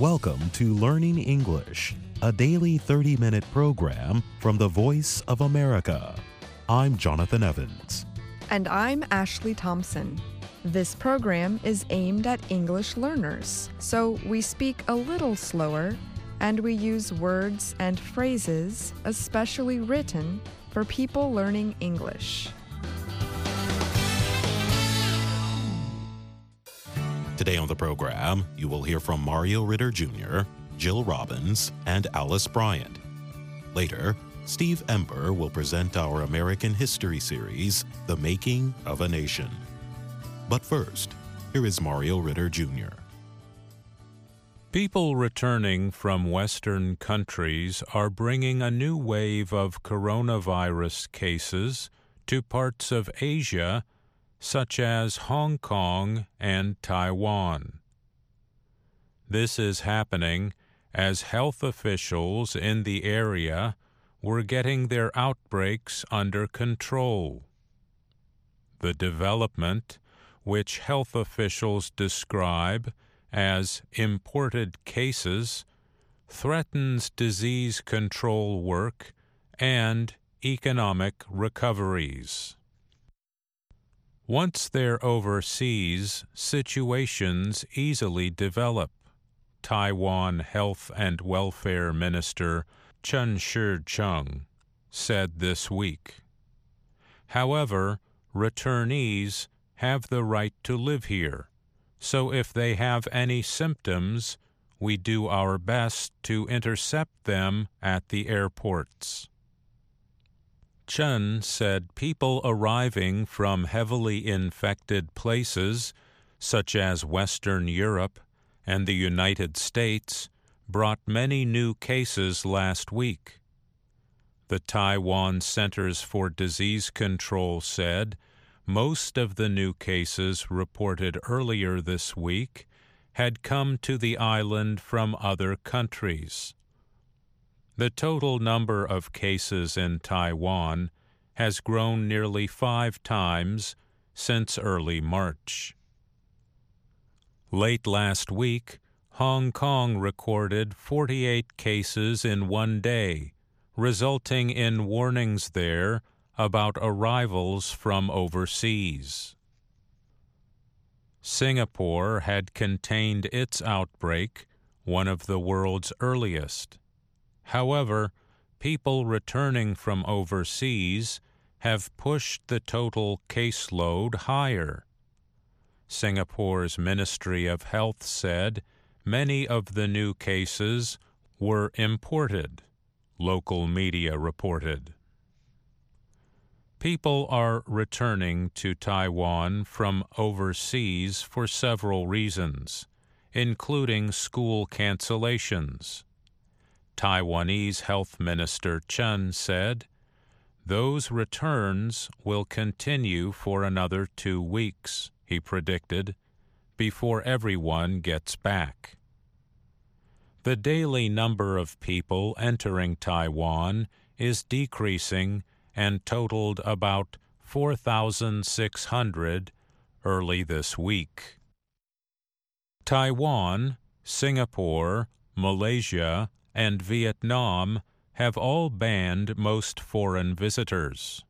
Welcome to Learning English, a daily 30 minute program from the Voice of America. I'm Jonathan Evans. And I'm Ashley Thompson. This program is aimed at English learners, so we speak a little slower and we use words and phrases especially written for people learning English. Today on the program, you will hear from Mario Ritter Jr., Jill Robbins, and Alice Bryant. Later, Steve Ember will present our American History series, The Making of a Nation. But first, here is Mario Ritter Jr. People returning from Western countries are bringing a new wave of coronavirus cases to parts of Asia such as Hong Kong and Taiwan. This is happening as health officials in the area were getting their outbreaks under control. The development, which health officials describe as imported cases, threatens disease control work and economic recoveries. Once they're overseas, situations easily develop, Taiwan Health and Welfare Minister Chen Shih-chung said this week. However, returnees have the right to live here, so if they have any symptoms, we do our best to intercept them at the airports. Chen said people arriving from heavily infected places, such as Western Europe and the United States, brought many new cases last week. The Taiwan Centers for Disease Control said most of the new cases reported earlier this week had come to the island from other countries. The total number of cases in Taiwan has grown nearly five times since early March. Late last week, Hong Kong recorded 48 cases in one day, resulting in warnings there about arrivals from overseas. Singapore had contained its outbreak, one of the world's earliest. However, people returning from overseas have pushed the total caseload higher. Singapore's Ministry of Health said many of the new cases were imported, local media reported. People are returning to Taiwan from overseas for several reasons, including school cancellations. Taiwanese Health Minister Chen said, Those returns will continue for another two weeks, he predicted, before everyone gets back. The daily number of people entering Taiwan is decreasing and totaled about 4,600 early this week. Taiwan, Singapore, Malaysia, and Vietnam have all banned most foreign visitors.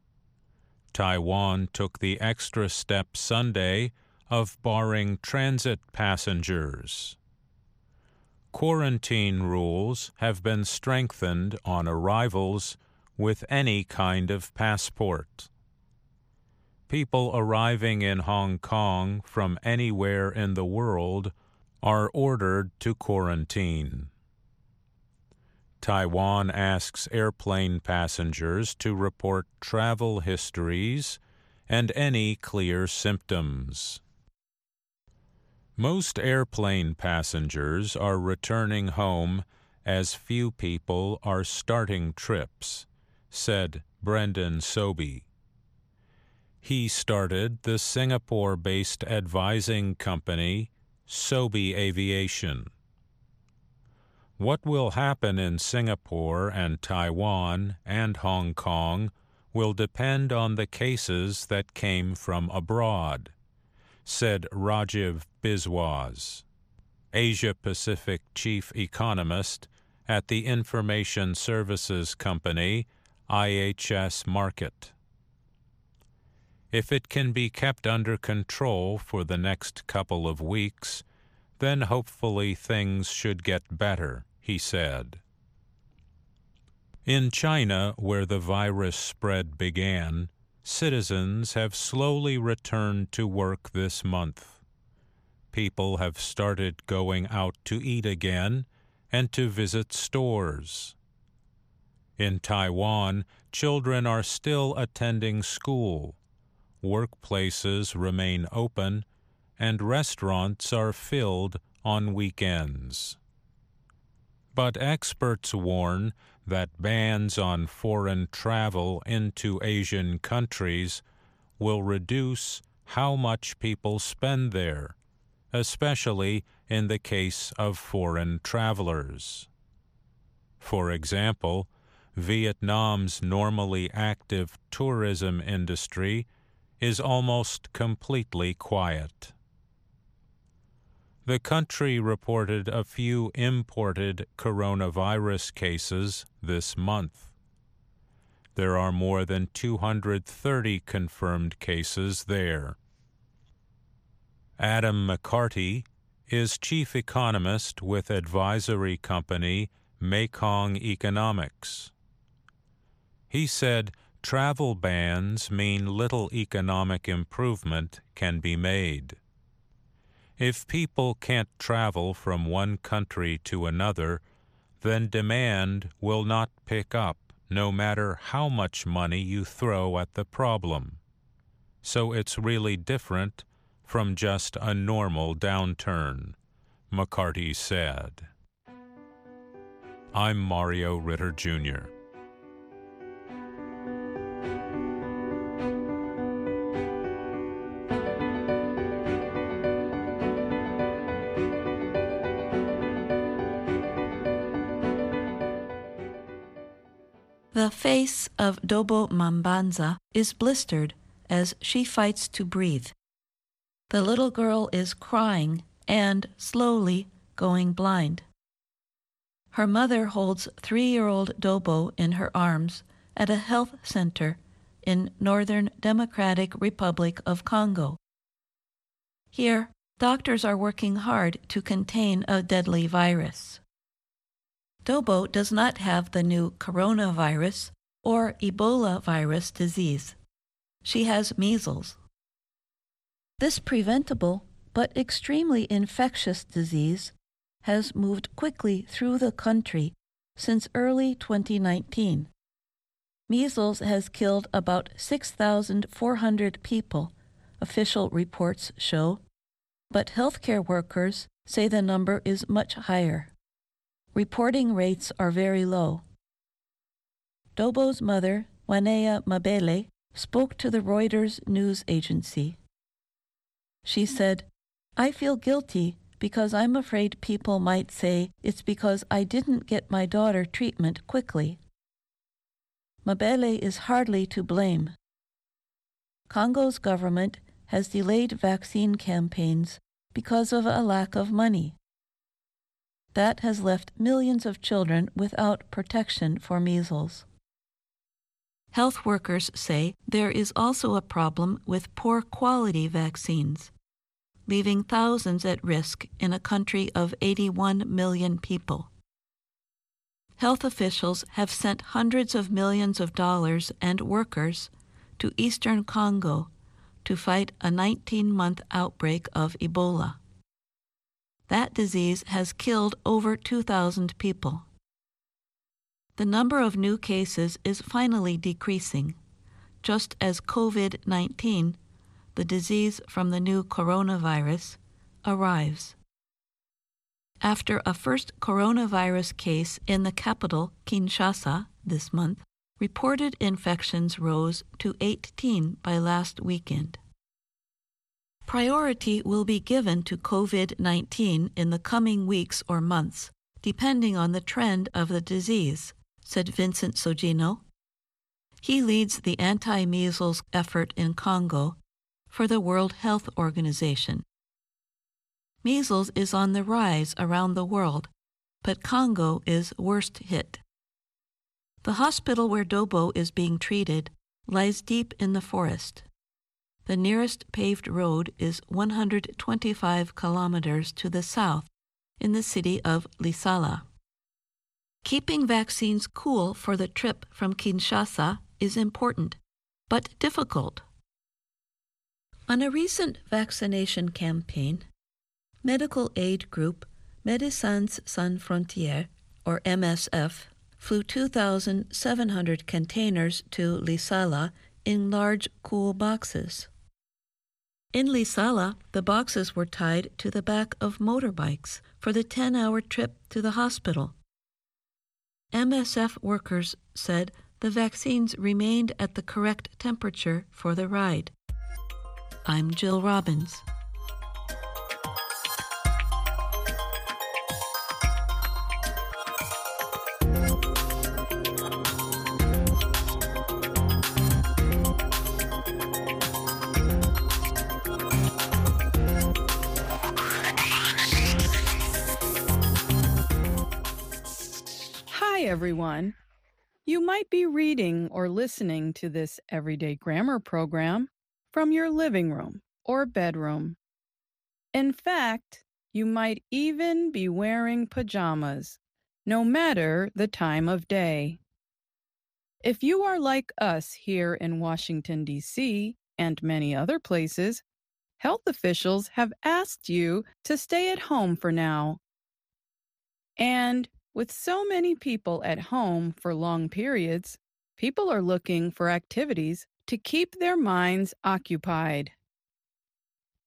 Taiwan took the extra step Sunday of barring transit passengers. Quarantine rules have been strengthened on arrivals with any kind of passport. People arriving in Hong Kong from anywhere in the world are ordered to quarantine. Taiwan asks airplane passengers to report travel histories and any clear symptoms. Most airplane passengers are returning home as few people are starting trips, said Brendan Sobie. He started the Singapore based advising company Sobie Aviation. What will happen in Singapore and Taiwan and Hong Kong will depend on the cases that came from abroad, said Rajiv Biswas, Asia Pacific chief economist at the information services company IHS Markit. If it can be kept under control for the next couple of weeks, then hopefully things should get better, he said. In China, where the virus spread began, citizens have slowly returned to work this month. People have started going out to eat again and to visit stores. In Taiwan, children are still attending school, workplaces remain open, and restaurants are filled on weekends. But experts warn that bans on foreign travel into Asian countries will reduce how much people spend there, especially in the case of foreign travelers. For example, Vietnam's normally active tourism industry is almost completely quiet. The country reported a few imported coronavirus cases this month. There are more than 230 confirmed cases there. Adam McCarty is chief economist with advisory company Mekong Economics. He said travel bans mean little economic improvement can be made. If people can't travel from one country to another, then demand will not pick up no matter how much money you throw at the problem. So it's really different from just a normal downturn, McCarty said. I'm Mario Ritter Jr. The face of Dobo Mambanza is blistered as she fights to breathe. The little girl is crying and, slowly, going blind. Her mother holds three year old Dobo in her arms at a health center in Northern Democratic Republic of Congo. Here, doctors are working hard to contain a deadly virus. Dobo does not have the new coronavirus or Ebola virus disease. She has measles. This preventable but extremely infectious disease has moved quickly through the country since early 2019. Measles has killed about 6,400 people, official reports show, but healthcare workers say the number is much higher reporting rates are very low. Dobo's mother, Wanea Mabele, spoke to the Reuters news agency. She said, I feel guilty because I'm afraid people might say it's because I didn't get my daughter treatment quickly. Mabele is hardly to blame. Congo's government has delayed vaccine campaigns because of a lack of money. That has left millions of children without protection for measles. Health workers say there is also a problem with poor quality vaccines, leaving thousands at risk in a country of 81 million people. Health officials have sent hundreds of millions of dollars and workers to eastern Congo to fight a 19 month outbreak of Ebola. That disease has killed over 2,000 people. The number of new cases is finally decreasing, just as COVID 19, the disease from the new coronavirus, arrives. After a first coronavirus case in the capital, Kinshasa, this month, reported infections rose to 18 by last weekend. Priority will be given to COVID 19 in the coming weeks or months, depending on the trend of the disease, said Vincent Sodjinou. He leads the anti measles effort in Congo for the World Health Organization. Measles is on the rise around the world, but Congo is worst hit. The hospital where Dobo is being treated lies deep in the forest. The nearest paved road is 125 kilometers to the south in the city of Lisala. Keeping vaccines cool for the trip from Kinshasa is important, but difficult. On a recent vaccination campaign, medical aid group Médecins Sans Frontières, or MSF, flew 2,700 containers to Lisala in large, cool boxes. In Lisala, the boxes were tied to the back of motorbikes for the 10 hour trip to the hospital. MSF workers said the vaccines remained at the correct temperature for the ride. I'm Jill Robbins. Everyone. You might be reading or listening to this everyday grammar program from your living room or bedroom. In fact, you might even be wearing pajamas, no matter the time of day. If you are like us here in Washington, D.C., and many other places, health officials have asked you to stay at home for now. And with so many people at home for long periods, people are looking for activities to keep their minds occupied.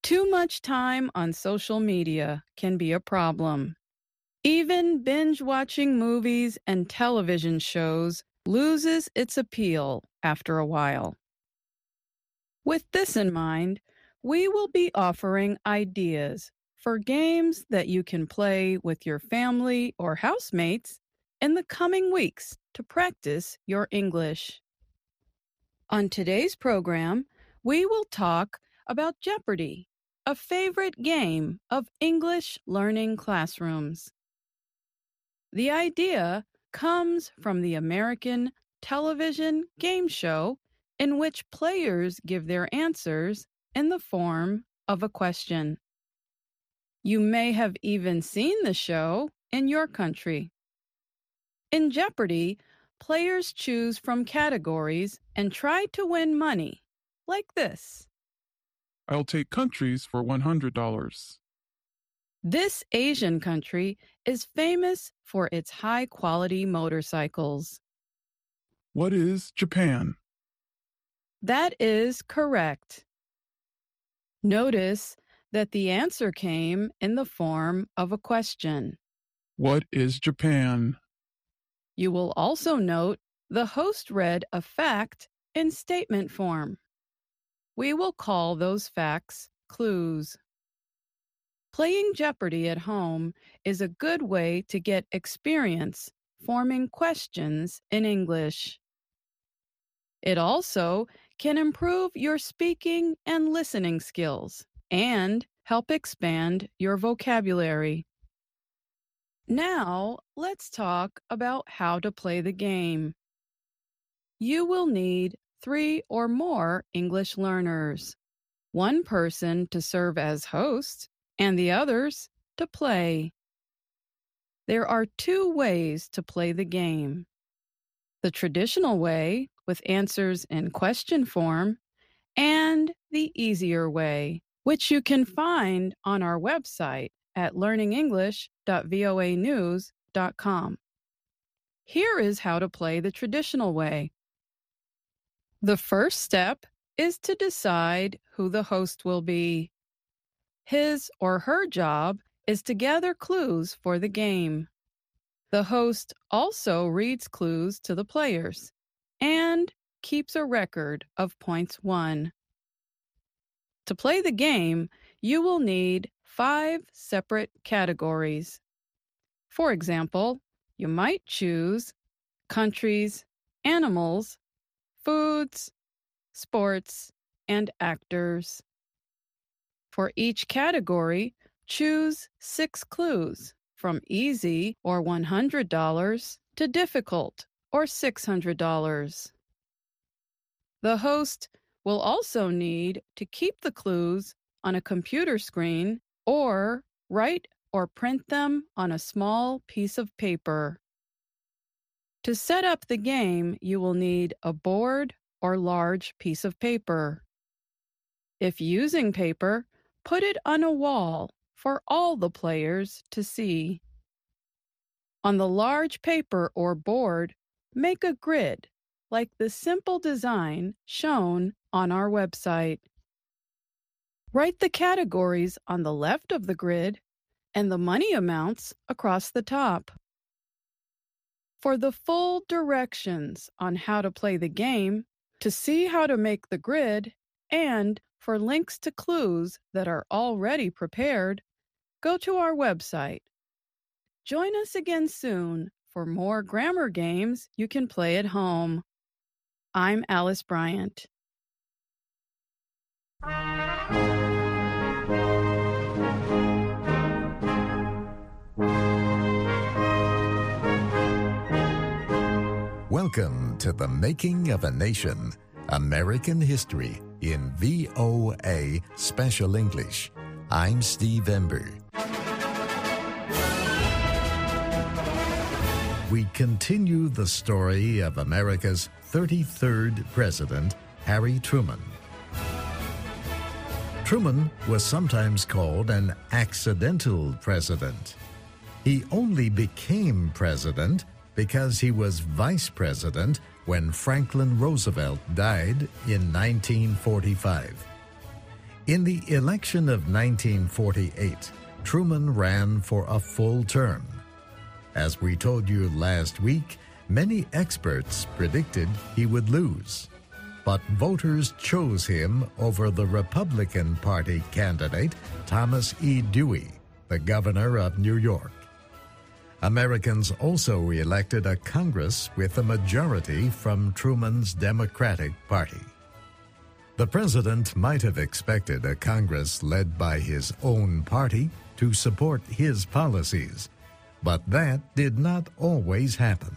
Too much time on social media can be a problem. Even binge watching movies and television shows loses its appeal after a while. With this in mind, we will be offering ideas for games that you can play with your family or housemates in the coming weeks to practice your English. On today's program, we will talk about Jeopardy, a favorite game of English learning classrooms. The idea comes from the American television game show in which players give their answers in the form of a question. You may have even seen the show in your country. In Jeopardy, players choose from categories and try to win money, like this. I'll take countries for $100. This Asian country is famous for its high quality motorcycles. What is Japan? That is correct. Notice that the answer came in the form of a question. What is Japan? You will also note the host read a fact in statement form. We will call those facts clues. Playing Jeopardy at home is a good way to get experience forming questions in English. It also can improve your speaking and listening skills and help expand your vocabulary. Now, let's talk about how to play the game. You will need three or more English learners, one person to serve as host, and the others to play. There are two ways to play the game the traditional way, with answers in question form, and the easier way, which you can find on our website at learningenglish.voanews.com. Here is how to play the traditional way. The first step is to decide who the host will be. His or her job is to gather clues for the game. The host also reads clues to the players and keeps a record of points won. To play the game, you will need five separate categories. For example, you might choose countries, animals, foods, sports, and actors. For each category, Choose six clues from easy or $100 to difficult or $600. The host will also need to keep the clues on a computer screen or write or print them on a small piece of paper. To set up the game, you will need a board or large piece of paper. If using paper, put it on a wall for all the players to see. On the large paper or board, make a grid like the simple design shown on our website. Write the categories on the left of the grid and the money amounts across the top. For the full directions on how to play the game, to see how to make the grid, and for links to clues that are already prepared, go to our website. Join us again soon for more grammar games you can play at home. I'm Alice Bryant. Welcome to The Making of a Nation American History in VOA Special English. I'm Steve Ember. We continue the story of America's 33rd President, Harry Truman. Truman was sometimes called an accidental president. He only became president because he was vice president when Franklin Roosevelt died in 1945. In the election of 1948, Truman ran for a full term. As we told you last week, many experts predicted he would lose. But voters chose him over the Republican Party candidate, Thomas E. Dewey, the governor of New York. Americans also elected a Congress with a majority from Truman's Democratic Party. The president might have expected a Congress led by his own party to support his policies, but that did not always happen.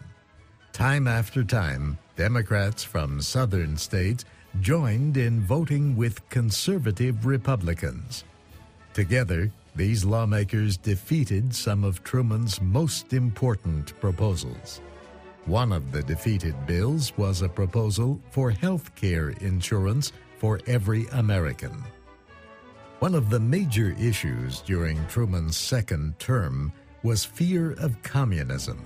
Time after time, Democrats from southern states joined in voting with conservative Republicans. Together, these lawmakers defeated some of Truman's most important proposals. One of the defeated bills was a proposal for health care insurance for every American. One of the major issues during Truman's second term was fear of communism.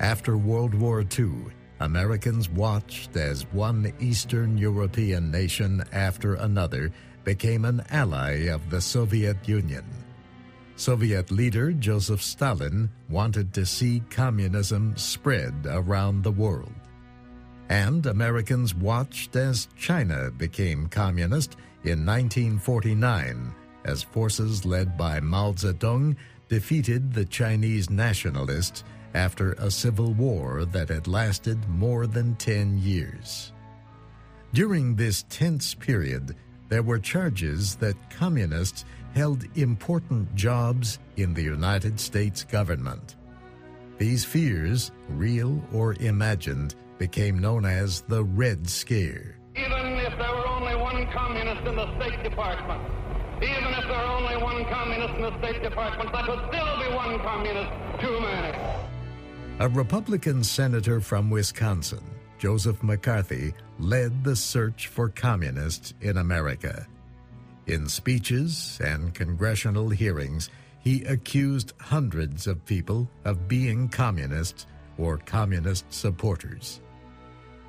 After World War II, Americans watched as one Eastern European nation after another became an ally of the Soviet Union. Soviet leader Joseph Stalin wanted to see communism spread around the world. And Americans watched as China became communist in 1949 as forces led by Mao Zedong defeated the Chinese nationalists after a civil war that had lasted more than 10 years. During this tense period, there were charges that communists held important jobs in the United States government. These fears, real or imagined, became known as the Red Scare. Even if there were only one communist in the State Department, even if there were only one communist in the State Department, that would still be one communist too many. A Republican senator from Wisconsin Joseph McCarthy led the search for communists in America. In speeches and congressional hearings, he accused hundreds of people of being communists or communist supporters.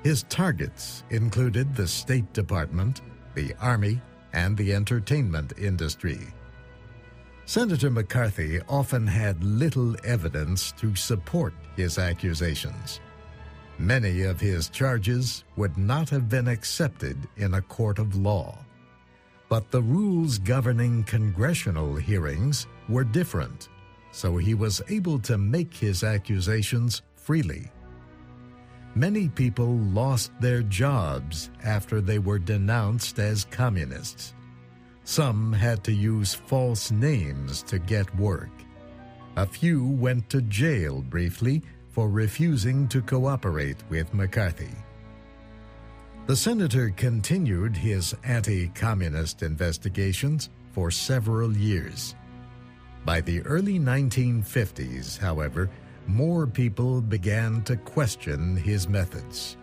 His targets included the State Department, the Army, and the entertainment industry. Senator McCarthy often had little evidence to support his accusations. Many of his charges would not have been accepted in a court of law. But the rules governing congressional hearings were different, so he was able to make his accusations freely. Many people lost their jobs after they were denounced as communists. Some had to use false names to get work. A few went to jail briefly for refusing to cooperate with McCarthy. The senator continued his anti communist investigations for several years. By the early 1950s, however, more people began to question his methods.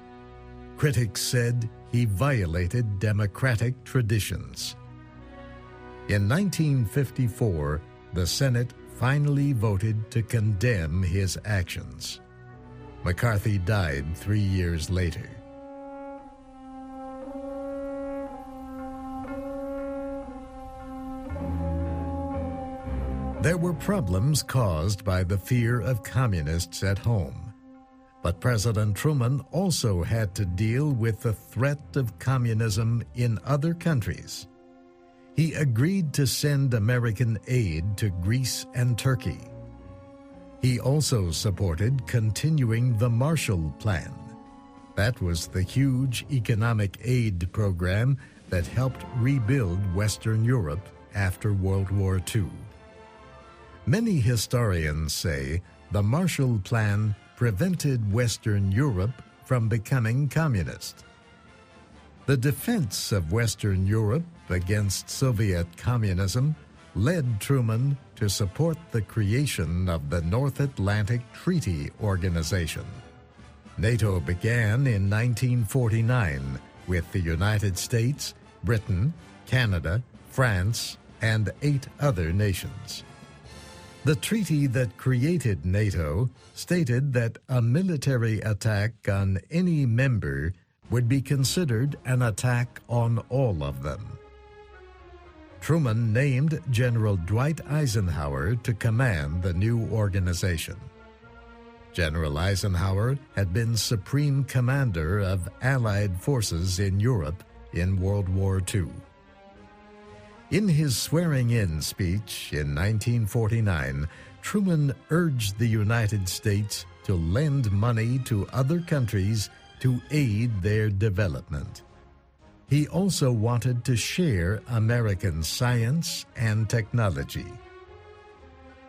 Critics said he violated democratic traditions. In 1954, the Senate finally voted to condemn his actions. McCarthy died three years later. There were problems caused by the fear of communists at home. But President Truman also had to deal with the threat of communism in other countries. He agreed to send American aid to Greece and Turkey. He also supported continuing the Marshall Plan. That was the huge economic aid program that helped rebuild Western Europe after World War II. Many historians say the Marshall Plan prevented Western Europe from becoming communist. The defense of Western Europe against Soviet communism led Truman to support the creation of the North Atlantic Treaty Organization. NATO began in 1949 with the United States, Britain, Canada, France, and eight other nations. The treaty that created NATO stated that a military attack on any member would be considered an attack on all of them. Truman named General Dwight Eisenhower to command the new organization. General Eisenhower had been Supreme Commander of Allied forces in Europe in World War II. In his swearing in speech in 1949, Truman urged the United States to lend money to other countries to aid their development. He also wanted to share American science and technology.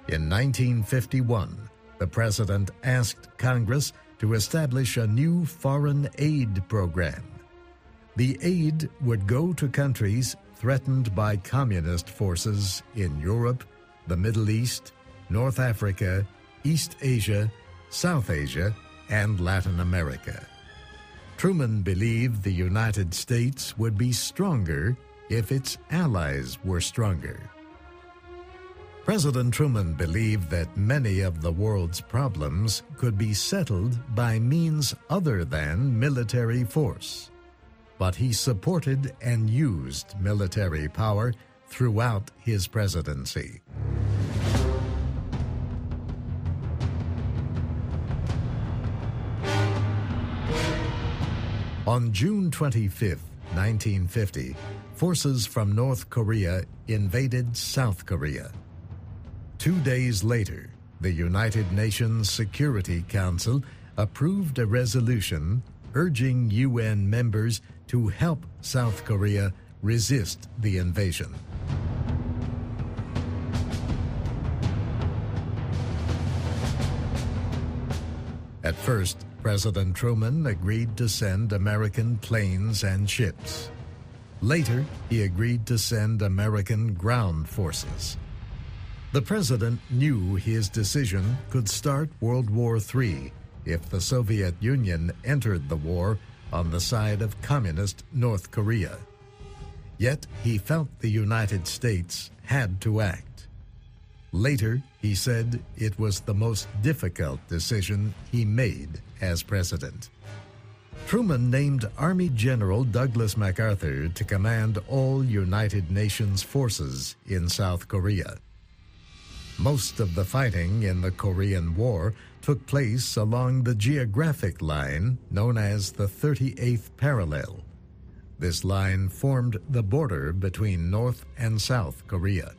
In 1951, the President asked Congress to establish a new foreign aid program. The aid would go to countries threatened by communist forces in Europe, the Middle East, North Africa, East Asia, South Asia, and Latin America. Truman believed the United States would be stronger if its allies were stronger. President Truman believed that many of the world's problems could be settled by means other than military force but he supported and used military power throughout his presidency. On June 25, 1950, forces from North Korea invaded South Korea. Two days later, the United Nations Security Council approved a resolution urging UN members to help South Korea resist the invasion. At first, President Truman agreed to send American planes and ships. Later, he agreed to send American ground forces. The president knew his decision could start World War III if the Soviet Union entered the war on the side of communist North Korea. Yet he felt the United States had to act. Later, he said it was the most difficult decision he made as president. Truman named Army General Douglas MacArthur to command all United Nations forces in South Korea. Most of the fighting in the Korean War took place along the geographic line known as the 38th parallel. This line formed the border between North and South Korea.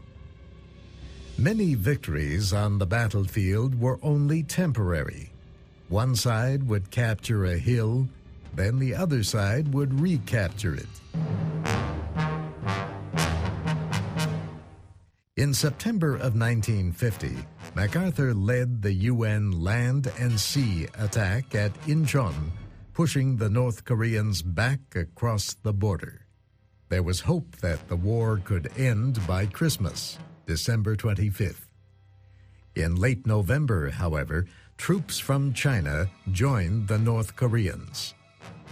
Many victories on the battlefield were only temporary. One side would capture a hill, then the other side would recapture it. In September of 1950, MacArthur led the UN land and sea attack at Incheon, pushing the North Koreans back across the border. There was hope that the war could end by Christmas, December 25th. In late November, however, troops from China joined the North Koreans.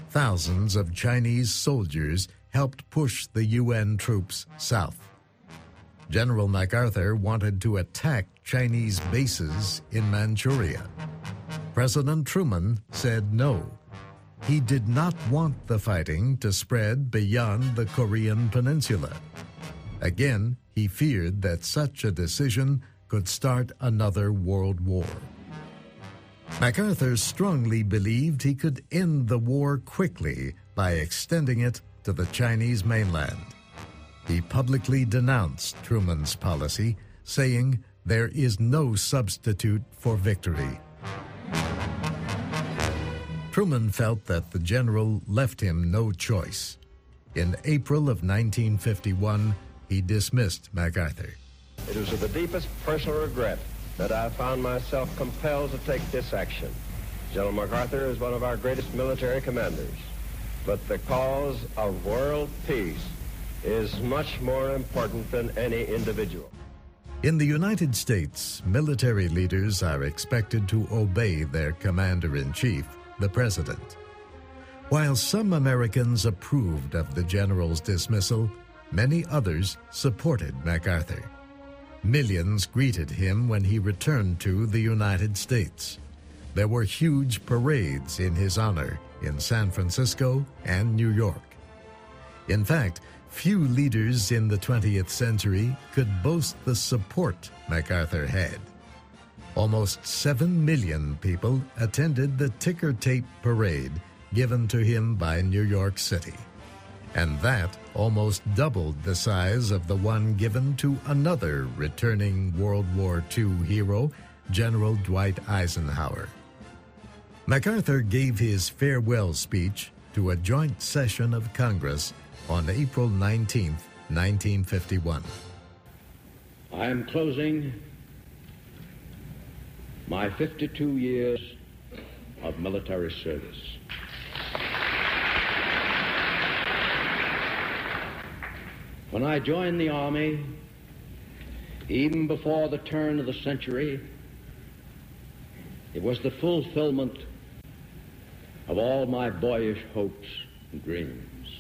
Thousands of Chinese soldiers helped push the UN troops south. General MacArthur wanted to attack Chinese bases in Manchuria. President Truman said no. He did not want the fighting to spread beyond the Korean peninsula. Again, he feared that such a decision could start another world war. MacArthur strongly believed he could end the war quickly by extending it to the Chinese mainland. He publicly denounced Truman's policy, saying, There is no substitute for victory. Truman felt that the general left him no choice. In April of 1951, he dismissed MacArthur. It is with the deepest personal regret that I found myself compelled to take this action. General MacArthur is one of our greatest military commanders, but the cause of world peace is much more important than any individual. In the United States, military leaders are expected to obey their commander in chief, the president. While some Americans approved of the general's dismissal, many others supported MacArthur. Millions greeted him when he returned to the United States. There were huge parades in his honor in San Francisco and New York. In fact, few leaders in the 20th century could boast the support MacArthur had. Almost 7 million people attended the ticker tape parade given to him by New York City. And that almost doubled the size of the one given to another returning World War II hero, General Dwight Eisenhower. MacArthur gave his farewell speech to a joint session of Congress on April 19, 1951. I am closing my 52 years of military service. When I joined the Army, even before the turn of the century, it was the fulfillment of all my boyish hopes and dreams.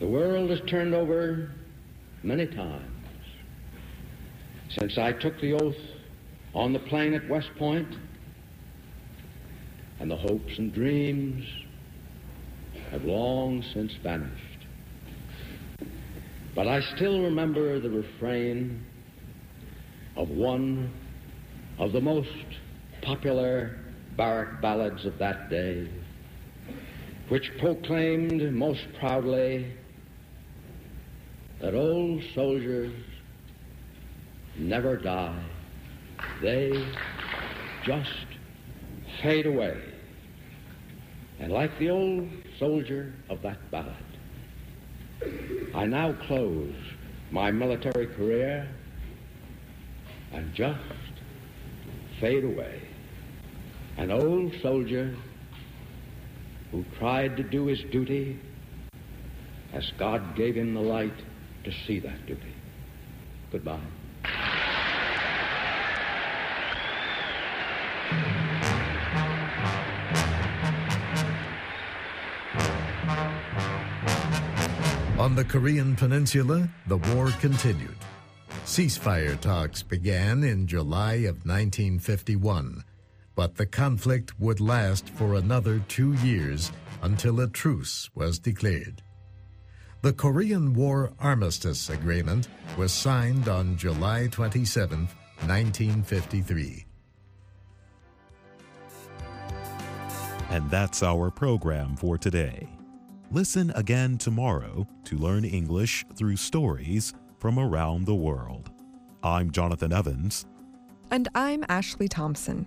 The world has turned over many times since I took the oath on the plain at West Point, and the hopes and dreams have long since vanished. But I still remember the refrain of one of the most popular barrack ballads of that day, which proclaimed most proudly that old soldiers never die. They just fade away. And like the old soldier of that ballad, I now close my military career and just fade away. An old soldier who tried to do his duty as God gave him the light to see that duty. Goodbye. On the Korean Peninsula, the war continued. Ceasefire talks began in July of 1951, but the conflict would last for another two years until a truce was declared. The Korean War Armistice Agreement was signed on July 27, 1953. And that's our program for today. Listen again tomorrow to learn English through stories from around the world. I'm Jonathan Evans. And I'm Ashley Thompson.